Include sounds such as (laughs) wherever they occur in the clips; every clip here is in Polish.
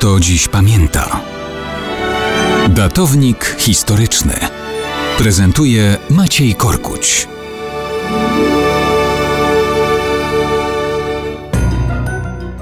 kto dziś pamięta. Datownik historyczny prezentuje Maciej Korkuć.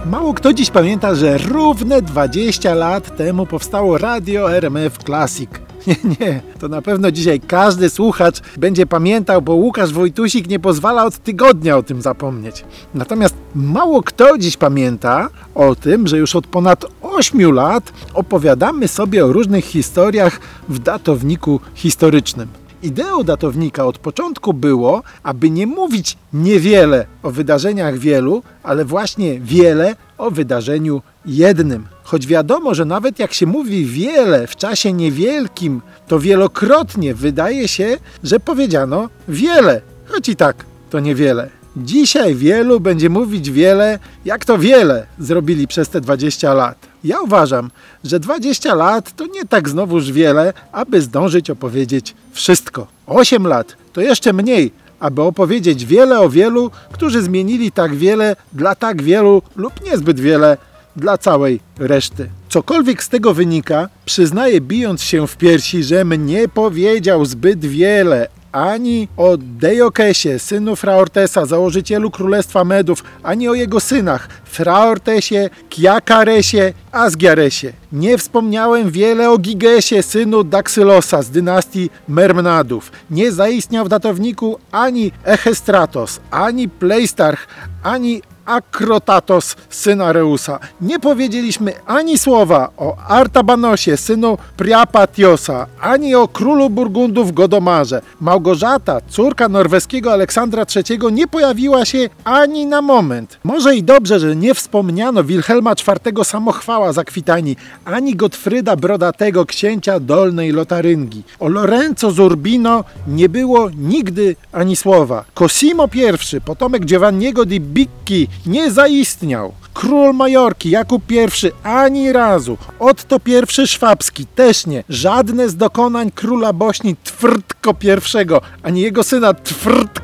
Mało kto dziś pamięta, że równe 20 lat temu powstało radio RMF Classic. (laughs) Nie, nie, to na pewno dzisiaj każdy słuchacz będzie pamiętał, bo Łukasz Wojtusik nie pozwala od tygodnia o tym zapomnieć. Natomiast mało kto dziś pamięta o tym, że już od ponad 8 lat opowiadamy sobie o różnych historiach w datowniku historycznym. Ideą datownika od początku było, aby nie mówić niewiele o wydarzeniach wielu, ale właśnie wiele o wydarzeniu jednym. Choć wiadomo, że nawet jak się mówi wiele w czasie niewielkim, to wielokrotnie wydaje się, że powiedziano wiele, choć i tak to niewiele. Dzisiaj wielu będzie mówić wiele, jak to wiele zrobili przez te 20 lat. Ja uważam, że 20 lat to nie tak znowuż wiele, aby zdążyć opowiedzieć wszystko. 8 lat to jeszcze mniej, aby opowiedzieć wiele o wielu, którzy zmienili tak wiele dla tak wielu lub niezbyt wiele dla całej reszty. Cokolwiek z tego wynika, przyznaję bijąc się w piersi, że nie powiedział zbyt wiele ani o Dejokesie, synu Fraortesa, założycielu Królestwa Medów, ani o jego synach, Fraortesie, Kiakaresie, Asgiaresie. Nie wspomniałem wiele o Gigesie, synu Daksylosa z dynastii Mermnadów. Nie zaistniał w datowniku ani Echestratos, ani Pleistarch, ani Akrotatos, syn Areusa. Nie powiedzieliśmy ani słowa o Artabanosie, synu Priapatiosa, ani o królu Burgundów Godomarze. Małgorzata, córka norweskiego Aleksandra III, nie pojawiła się ani na moment. Może i dobrze, że nie wspomniano Wilhelma IV Samochwała z Akwitanii, ani Gottfryda Brodatego, księcia Dolnej Lotaryngii. O Lorenzo z Urbino nie było nigdy ani słowa. Cosimo I, potomek Giovanniego di Bicchi, nie zaistniał. Król Majorki Jakub I ani razu. Otto I Szwabski też nie. Żadne z dokonań króla Bośni Twrdko I ani jego syna Twrdko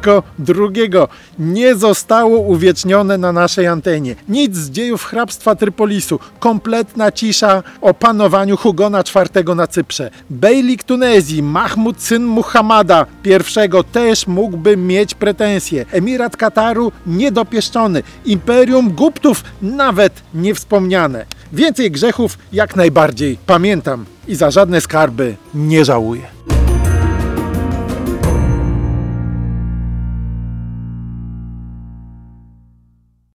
II nie zostało uwiecznione na naszej antenie. Nic z dziejów hrabstwa Trypolisu. Kompletna cisza o panowaniu Hugona IV na Cyprze. Beylik Tunezji Mahmud syn Muhammada I też mógłby mieć pretensje. Emirat Kataru niedopieszczony. Imperium Guptów nawet niewspomniane. Więcej grzechów jak najbardziej pamiętam i za żadne skarby nie żałuję.